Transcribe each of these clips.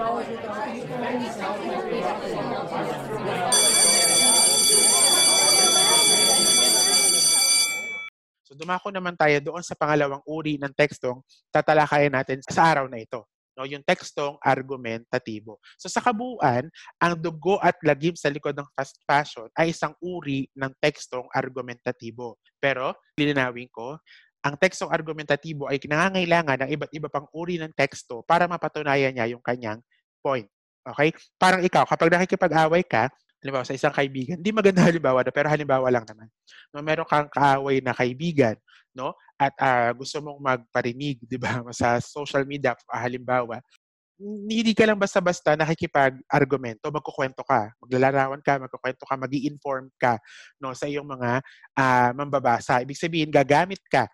So dumako naman tayo doon sa pangalawang uri ng tekstong tatalakayan natin sa araw na ito. No, yung tekstong argumentatibo. So sa kabuuan, ang dugo at lagim sa likod ng fast fashion ay isang uri ng tekstong argumentatibo. Pero, lilinawin ko, ang tekstong argumentatibo ay nangangailangan ng iba't iba pang uri ng teksto para mapatunayan niya yung kanyang point. Okay? Parang ikaw, kapag nakikipag-away ka, halimbawa sa isang kaibigan, hindi maganda halimbawa na, pero halimbawa lang naman. No, meron kang kaaway na kaibigan, no? At uh, gusto mong magparinig, 'di ba, sa social media uh, halimbawa, hindi ka lang basta-basta nakikipag-argumento, magkukwento ka, maglalarawan ka, magkukwento ka, magi inform ka no sa iyong mga uh, mambabasa. Ibig sabihin, gagamit ka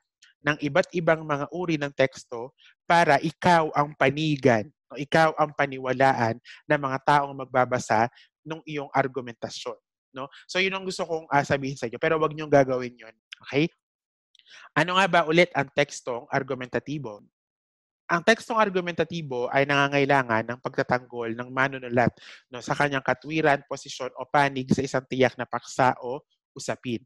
ng iba't ibang mga uri ng teksto para ikaw ang panigan, ikaw ang paniwalaan ng mga taong magbabasa ng iyong argumentasyon. No? So, yun ang gusto kong uh, sabihin sa inyo. Pero wag niyong gagawin yun. Okay? Ano nga ba ulit ang tekstong argumentatibo? Ang tekstong argumentatibo ay nangangailangan ng pagtatanggol ng manunulat no, sa kanyang katwiran, posisyon o panig sa isang tiyak na paksa o usapin.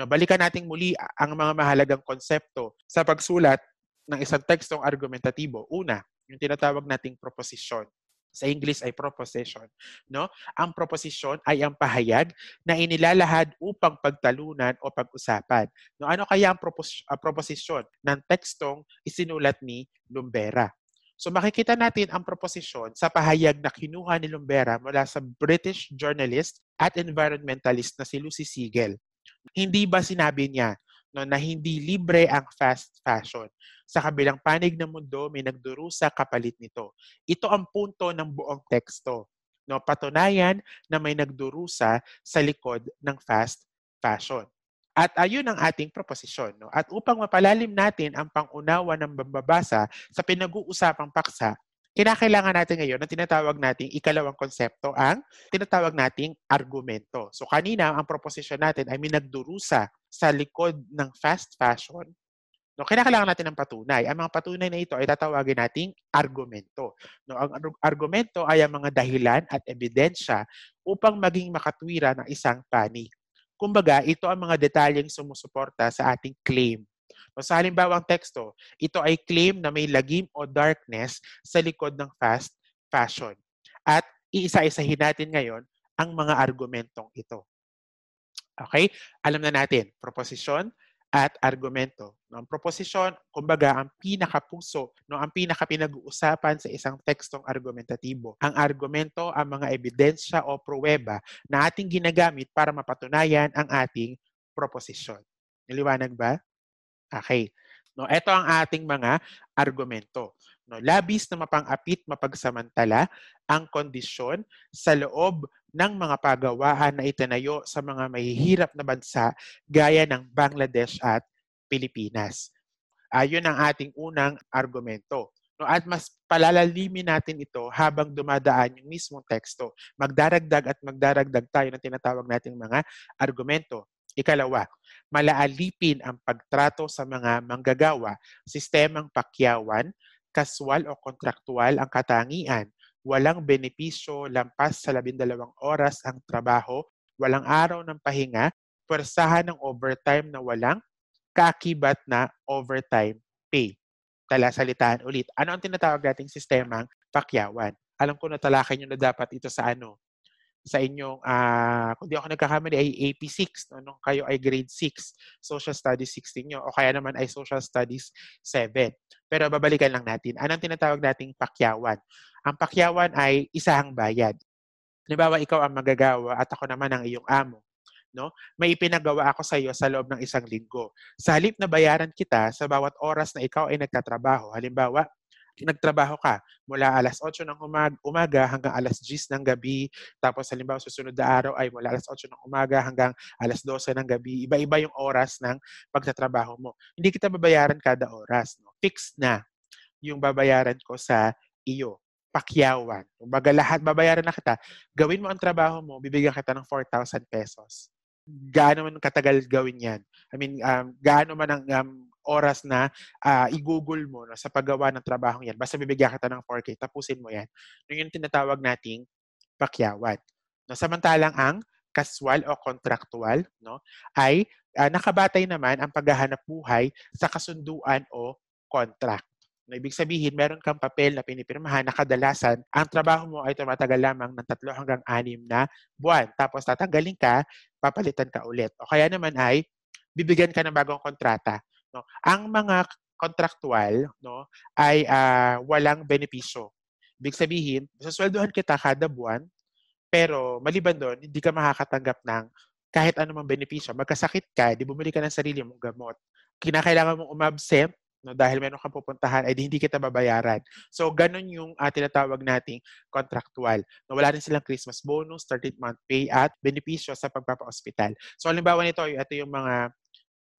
No, balikan natin muli ang mga mahalagang konsepto sa pagsulat ng isang tekstong argumentatibo. Una, yung tinatawag nating proposisyon sa English ay proposition, no? Ang proposition ay ang pahayag na inilalahad upang pagtalunan o pag-usapan. No, ano kaya ang propos- uh, proposition ng tekstong isinulat ni Lumbera? So makikita natin ang proposisyon sa pahayag na kinuha ni Lumbera mula sa British journalist at environmentalist na si Lucy Siegel. Hindi ba sinabi niya no, na hindi libre ang fast fashion. Sa kabilang panig ng mundo, may nagdurusa kapalit nito. Ito ang punto ng buong teksto. No, patunayan na may nagdurusa sa likod ng fast fashion. At ayun ang ating proposisyon. No? At upang mapalalim natin ang pangunawa ng bambabasa sa pinag-uusapang paksa, kinakailangan natin ngayon na tinatawag nating ikalawang konsepto ang tinatawag nating argumento. So kanina, ang proposition natin ay may nagdurusa sa likod ng fast fashion. No, kailangan natin ng patunay. Ang mga patunay na ito ay tatawagin nating argumento. No, ang argumento ay ang mga dahilan at ebidensya upang maging makatwira ng isang panig. Kumbaga, ito ang mga detalyeng sumusuporta sa ating claim o sa halimbawang teksto, ito ay claim na may lagim o darkness sa likod ng fast fashion. At iisa-isahin natin ngayon ang mga argumentong ito. Okay? Alam na natin, proposisyon at argumento. No, ang proposisyon, kumbaga, ang pinakapuso, no, ang pinakapinag-uusapan sa isang tekstong argumentatibo. Ang argumento, ang mga ebidensya o pruweba na ating ginagamit para mapatunayan ang ating proposisyon. Niliwanag ba? Okay. No, ito ang ating mga argumento. No, labis na mapang-apit mapagsamantala ang kondisyon sa loob ng mga pagawaan na itinayo sa mga mahihirap na bansa gaya ng Bangladesh at Pilipinas. Ayun ang ating unang argumento. No, at mas palalalimin natin ito habang dumadaan yung mismong teksto. Magdaragdag at magdaragdag tayo ng tinatawag nating mga argumento. Ikalawa, malaalipin ang pagtrato sa mga manggagawa, sistemang pakyawan, kaswal o kontraktual ang katangian, walang benepisyo lampas sa labindalawang oras ang trabaho, walang araw ng pahinga, pwersahan ng overtime na walang kaakibat na overtime pay. Talasalitaan ulit. Ano ang tinatawag nating sistemang pakyawan? Alam ko na talakay nyo na dapat ito sa ano, sa inyong, uh, kung di ako nagkakamali, ay AP6, no? nung kayo ay grade 6, Social Studies 16 nyo, o kaya naman ay Social Studies 7. Pero babalikan lang natin. Anong tinatawag nating pakyawan? Ang pakyawan ay isahang bayad. Halimbawa, ikaw ang magagawa at ako naman ang iyong amo. No? May ipinagawa ako sa iyo sa loob ng isang linggo. Sa halip na bayaran kita sa bawat oras na ikaw ay nagtatrabaho, halimbawa, nagtrabaho ka mula alas 8 ng umaga hanggang alas 10 ng gabi, tapos halimbawa susunod na araw ay mula alas 8 ng umaga hanggang alas 12 ng gabi, iba-iba yung oras ng pagtatrabaho mo. Hindi kita babayaran kada oras. No? Fixed na yung babayaran ko sa iyo. Pakyawan. Kumbaga lahat, babayaran na kita. Gawin mo ang trabaho mo, bibigyan kita ng 4,000 pesos. Gaano man katagal gawin yan? I mean, um, gaano man ang um, oras na uh, i-google mo no, sa paggawa ng trabaho yan. Basta bibigyan kita ng 4K, tapusin mo yan. Yun yung tinatawag nating pakyawan. No, samantalang ang casual o contractual no, ay uh, nakabatay naman ang paghahanap buhay sa kasunduan o contract. No, ibig sabihin, meron kang papel na pinipirmahan na kadalasan, ang trabaho mo ay tumatagal lamang ng tatlo hanggang anim na buwan. Tapos tatanggalin ka, papalitan ka ulit. O kaya naman ay, bibigyan ka ng bagong kontrata. No? Ang mga contractual no, ay uh, walang benepisyo. Ibig sabihin, susweldohan kita kada buwan, pero maliban doon, hindi ka makakatanggap ng kahit anumang benepisyo. Magkasakit ka, di bumili ka ng sarili mong gamot. Kinakailangan mong umabsent no, dahil meron kang pupuntahan, ay hindi kita babayaran. So, ganun yung uh, tinatawag nating contractual. No, wala rin silang Christmas bonus, 13th month pay at benepisyo sa pagpapa-hospital. So, halimbawa nito, ito yung mga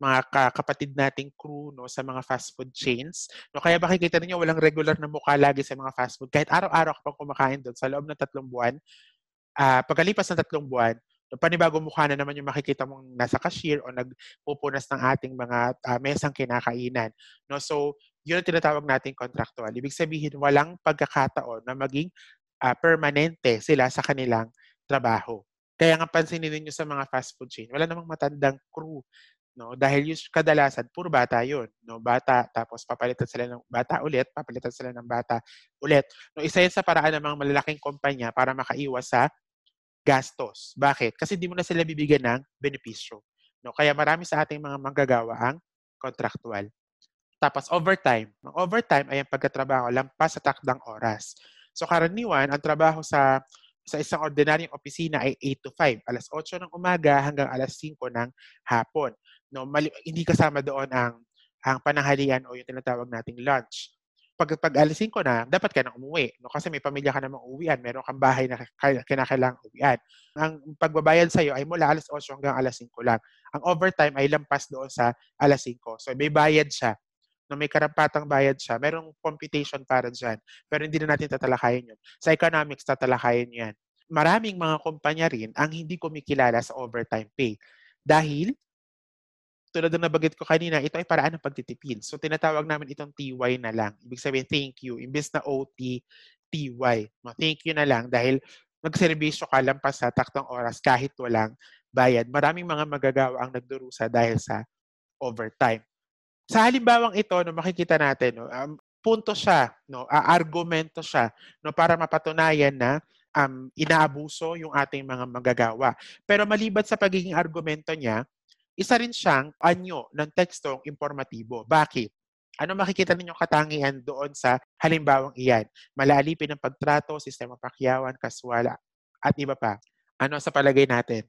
mga kapatid nating crew no sa mga fast food chains. No kaya makikita niyo walang regular na mukha lagi sa mga fast food. Kahit araw-araw ka pang kumakain doon sa loob ng tatlong buwan, uh, pagkalipas ng tatlong buwan, panibagong mukha na naman yung makikita mong nasa cashier o nagpupunas ng ating mga uh, mesang kinakainan. No? So, yun ang tinatawag nating contractual. Ibig sabihin, walang pagkakataon na maging uh, permanente sila sa kanilang trabaho. Kaya nga pansinin ninyo sa mga fast food chain, wala namang matandang crew. No? Dahil yung kadalasan, puro bata yun. No? Bata, tapos papalitan sila ng bata ulit, papalitan sila ng bata ulit. No? Isa yun sa paraan ng mga malalaking kumpanya para makaiwas sa gastos. Bakit? Kasi hindi mo na sila bibigyan ng benepisyo. No? Kaya marami sa ating mga manggagawa ang contractual. Tapos overtime. Ang overtime ay ang pagkatrabaho lampas sa takdang oras. So karaniwan, ang trabaho sa sa isang ordinaryong opisina ay 8 to 5, alas 8 ng umaga hanggang alas 5 ng hapon. No, mali, hindi kasama doon ang ang pananghalian o yung tinatawag nating lunch pag, pag alisin ko na, dapat ka na umuwi. No? Kasi may pamilya ka namang uwian. Meron kang bahay na kinakailangan uwian. Ang pagbabayad sa'yo ay mula alas 8 hanggang alas 5 lang. Ang overtime ay lampas doon sa alas 5. So may bayad siya. No, may karapatang bayad siya. Merong computation para dyan. Pero hindi na natin tatalakayin yun. Sa economics, tatalakayin yan. Maraming mga kumpanya rin ang hindi kumikilala sa overtime pay. Dahil tulad ng nabanggit ko kanina, ito ay paraan ng pagtitipid. So, tinatawag namin itong TY na lang. Ibig sabihin, thank you. Imbes na OT, TY. No, thank you na lang dahil nagserbisyo ka lampas sa taktong oras kahit walang bayad. Maraming mga magagawa ang nagdurusa dahil sa overtime. Sa halimbawang ito, no, makikita natin, no, um, punto siya, no, uh, argumento siya no, para mapatunayan na um, inaabuso yung ating mga magagawa. Pero maliban sa pagiging argumento niya, isa rin siyang anyo ng tekstong informatibo. Bakit? Ano makikita ninyong katangian doon sa halimbawang iyan? Malalipin ng pagtrato, sistema pakyawan, kaswala, at iba pa. Ano sa palagay natin?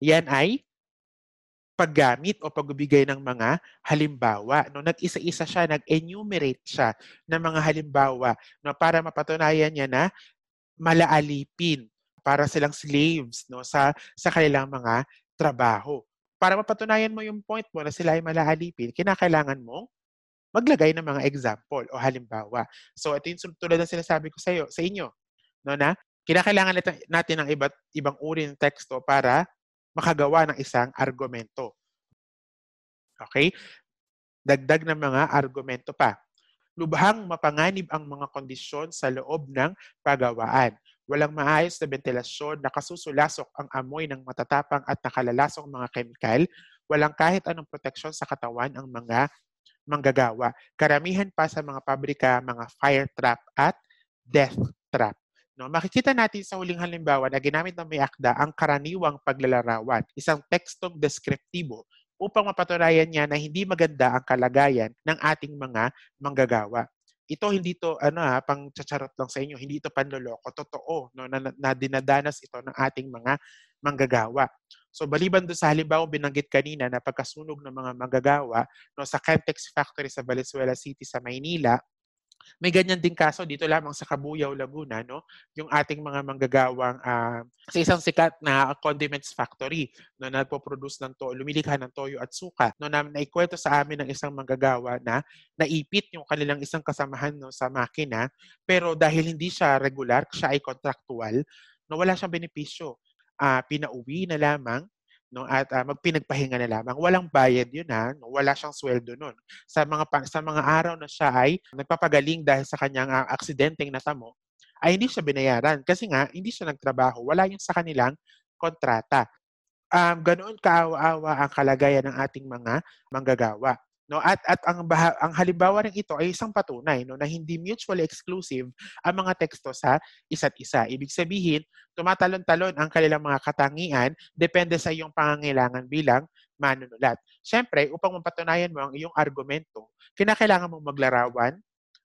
Yan ay paggamit o pagbibigay ng mga halimbawa. No, nag-isa-isa siya, nag-enumerate siya ng mga halimbawa no, para mapatunayan niya na malaalipin para silang slaves no, sa, sa kanilang mga trabaho para mapatunayan mo yung point mo na sila ay malaalipin, kinakailangan mong maglagay ng mga example o halimbawa. So, ito yung tulad ng sinasabi ko sa, iyo, sa inyo, no, na kinakailangan natin ng iba't ibang uri ng teksto para makagawa ng isang argumento. Okay? Dagdag ng mga argumento pa. Lubhang mapanganib ang mga kondisyon sa loob ng pagawaan. Walang maayos na ventilasyon, nakasusulasok ang amoy ng matatapang at nakalalasong mga kemikal. Walang kahit anong proteksyon sa katawan ang mga manggagawa. Karamihan pa sa mga pabrika, mga fire trap at death trap. No, makikita natin sa huling halimbawa na ginamit ng may akda ang karaniwang paglalarawan, isang tekstong deskriptibo upang mapatunayan niya na hindi maganda ang kalagayan ng ating mga manggagawa ito hindi to ano ha, pang chacharot lang sa inyo, hindi ito panloloko, totoo no na, na dinadanas ito ng ating mga manggagawa. So baliban doon sa halimbawa binanggit kanina na pagkasunog ng mga manggagawa no sa Chemtex factory sa Valenzuela City sa Maynila, may ganyan din kaso dito lamang sa Cabuyao, Laguna, no? Yung ating mga manggagawang uh, sa isang sikat na condiments factory no, na nagpo-produce ng to, lumilikha ng toyo at suka. No, na naikwento sa amin ng isang manggagawa na naipit yung kanilang isang kasamahan no, sa makina, pero dahil hindi siya regular, siya ay contractual, no, wala siyang benepisyo. Uh, pinauwi na lamang no at uh, magpinagpahinga na lamang. Walang bayad yun ha no? wala siyang sweldo noon sa mga sa mga araw na siya ay nagpapagaling dahil sa kanyang uh, aksidenteng natamo ay hindi siya binayaran. Kasi nga hindi siya nagtrabaho. Wala yun sa kanilang kontrata. Um, ganoon kaawa-awa ang kalagayan ng ating mga manggagawa no at at ang baha, ang halimbawa ng ito ay isang patunay no na hindi mutually exclusive ang mga teksto sa isa't isa. Ibig sabihin tumatalon-talon ang kanilang mga katangian depende sa iyong pangangailangan bilang manunulat. Syempre upang mapatunayan mo ang iyong argumento kinakailangan mong maglarawan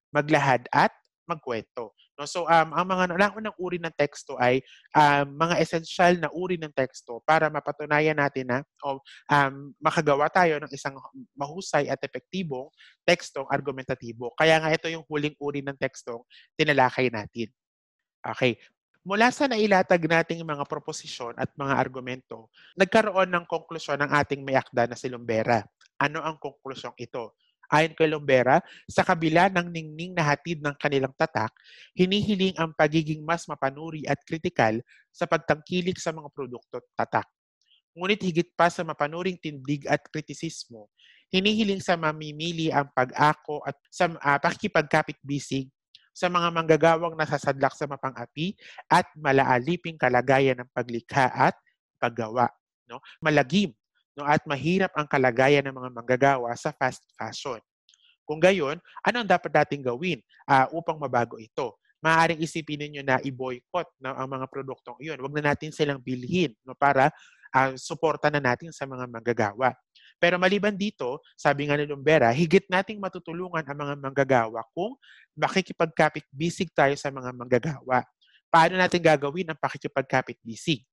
maglahad at magkwento No? So, um, ang mga naunang uri ng teksto ay um, mga essential na uri ng teksto para mapatunayan natin na o um, makagawa tayo ng isang mahusay at epektibong tekstong argumentatibo. Kaya nga ito yung huling uri ng tekstong tinalakay natin. Okay. Mula sa nailatag nating mga proposisyon at mga argumento, nagkaroon ng konklusyon ng ating may akda na si Lumbera. Ano ang konklusyong ito? Ayon kay Lombera, sa kabila ng ningning na hatid ng kanilang tatak, hinihiling ang pagiging mas mapanuri at kritikal sa pagtangkilik sa mga produkto tatak. Ngunit higit pa sa mapanuring tindig at kritisismo, hinihiling sa mamimili ang pag-ako at sa uh, pakikipagkapit-bisig sa mga manggagawang nasasadlak sa mapang-api at malaaliping kalagayan ng paglikha at paggawa. No? Malagim no, at mahirap ang kalagayan ng mga manggagawa sa fast fashion. Kung gayon, ano ang dapat nating gawin uh, upang mabago ito? Maaaring isipin ninyo na i-boycott no, ang mga produktong iyon. Huwag na natin silang bilhin no, para uh, suporta na natin sa mga manggagawa. Pero maliban dito, sabi nga ni Lumbera, higit nating matutulungan ang mga manggagawa kung makikipagkapit-bisig tayo sa mga manggagawa. Paano natin gagawin ang pakikipagkapit-bisig?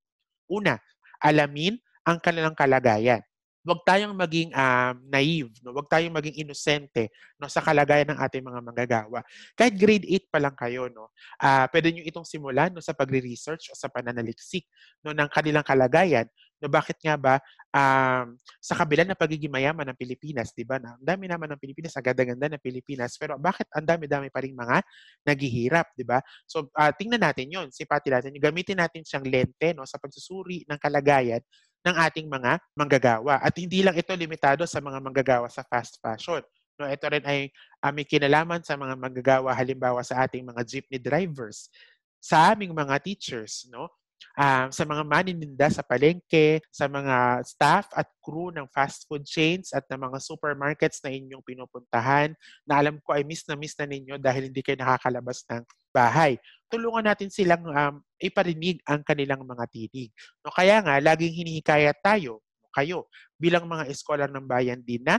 Una, alamin ang kanilang kalagayan. Huwag tayong maging um, naive, no? huwag tayong maging inosente no? sa kalagayan ng ating mga manggagawa. Kahit grade 8 pa lang kayo, no? uh, pwede nyo itong simulan no? sa pagre-research o sa pananaliksik no? ng kanilang kalagayan No, bakit nga ba um, sa kabila ng pagiging mayaman ng Pilipinas, 'di ba? Ang dami naman ng Pilipinas, ang ganda-ganda ng Pilipinas, pero bakit ang dami-dami pa ring mga naghihirap, 'di ba? So uh, tingnan natin 'yon, sipati natin, gamitin natin siyang lente no sa pagsusuri ng kalagayan ng ating mga manggagawa. At hindi lang ito limitado sa mga manggagawa sa fast fashion. No, ito rin ay uh, may kinalaman sa mga manggagawa halimbawa sa ating mga jeepney drivers, sa aming mga teachers, no? Um, sa mga manininda sa palengke, sa mga staff at crew ng fast food chains at ng mga supermarkets na inyong pinupuntahan na alam ko ay miss na miss na ninyo dahil hindi kayo nakakalabas ng bahay. Tulungan natin silang um, iparinig ang kanilang mga tinig. No, kaya nga, laging hinihikayat tayo, kayo, bilang mga eskolar ng bayan din na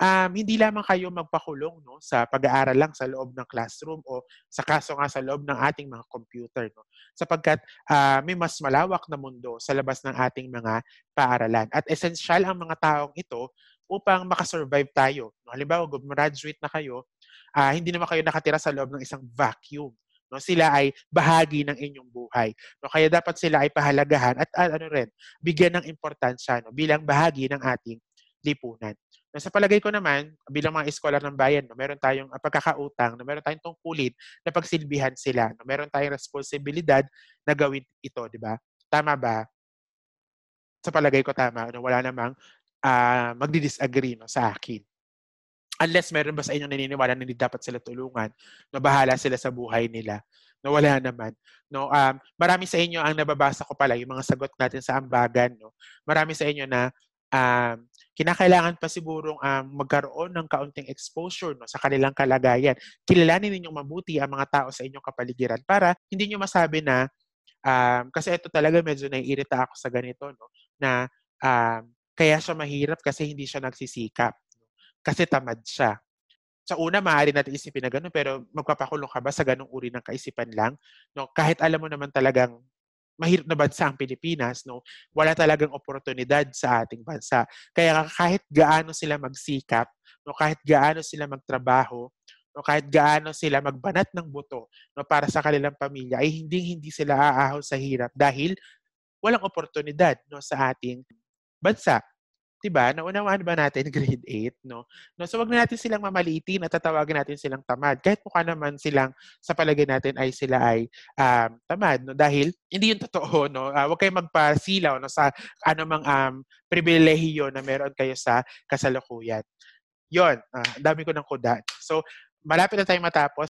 um, hindi lamang kayo magpakulong no, sa pag-aaral lang sa loob ng classroom o sa kaso nga sa loob ng ating mga computer. No, sapagkat uh, may mas malawak na mundo sa labas ng ating mga paaralan. At essential ang mga taong ito upang makasurvive tayo. No, halimbawa, graduate na kayo, uh, hindi naman kayo nakatira sa loob ng isang vacuum. No, sila ay bahagi ng inyong buhay. No, kaya dapat sila ay pahalagahan at uh, ano rin, bigyan ng importansya no, bilang bahagi ng ating lipunan. Na sa palagay ko naman, bilang mga eskolar ng bayan, no, meron tayong uh, pagkakautang, no, meron tayong tungkulin na pagsilbihan sila. No, meron tayong responsibilidad na gawin ito, di ba? Tama ba? Sa palagay ko tama. No, wala namang uh, magdi-disagree no, sa akin. Unless meron ba sa inyo naniniwala na hindi dapat sila tulungan, no, bahala sila sa buhay nila. No, wala naman. No, um, marami sa inyo ang nababasa ko pala, yung mga sagot natin sa ambagan. No, marami sa inyo na um, kinakailangan pa sigurong um, magkaroon ng kaunting exposure no, sa kanilang kalagayan. Kilalanin ninyong mabuti ang mga tao sa inyong kapaligiran para hindi nyo masabi na, um, kasi ito talaga medyo naiirita ako sa ganito, no, na um, kaya siya mahirap kasi hindi siya nagsisikap. No? Kasi tamad siya. Sa una, maaari natin isipin na gano'n, pero magpapakulong ka ba sa ganong uri ng kaisipan lang? No? Kahit alam mo naman talagang mahirap na bansa ang Pilipinas, no? Wala talagang oportunidad sa ating bansa. Kaya kahit gaano sila magsikap, no, kahit gaano sila magtrabaho, no, kahit gaano sila magbanat ng buto no, para sa kanilang pamilya, ay hindi hindi sila aahaw sa hirap dahil walang oportunidad no, sa ating bansa. 'Diba, naunawaan ba natin grade 8 'no? No, so 'wag na natin silang mamaliitin at tatawagin natin silang tamad kahit mukha naman silang sa palagay natin ay sila ay, um, tamad 'no, dahil hindi 'yun totoo 'no. Uh, 'wag kayong magpasilaw 'no sa anumang, um, pribilehiyo na meron kayo sa kasalukuyan. 'Yun, ah, ang dami ko ng kuda. So, malapit na tayong matapos.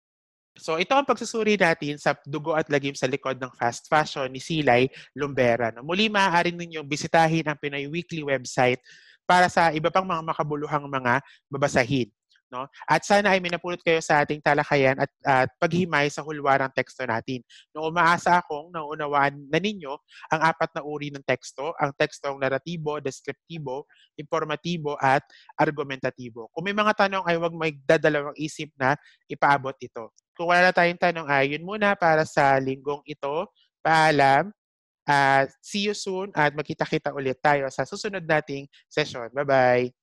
So ito ang pagsusuri natin sa dugo at lagim sa likod ng fast fashion ni Silay Lumbera. No? Muli maaari ninyong bisitahin ang Pinoy Weekly website para sa iba pang mga makabuluhang mga babasahin. No? At sana ay minapulot kayo sa ating talakayan at, at paghimay sa hulwarang teksto natin. No, umaasa akong naunawaan na ninyo ang apat na uri ng teksto, ang tekstong naratibo, deskriptibo, informatibo, at argumentatibo. Kung may mga tanong ay huwag magdadalawang isip na ipaabot ito. Kung wala tayong tanong ay yun muna para sa linggong ito. Paalam. Uh, see you soon at magkita-kita ulit tayo sa susunod nating session. Bye-bye!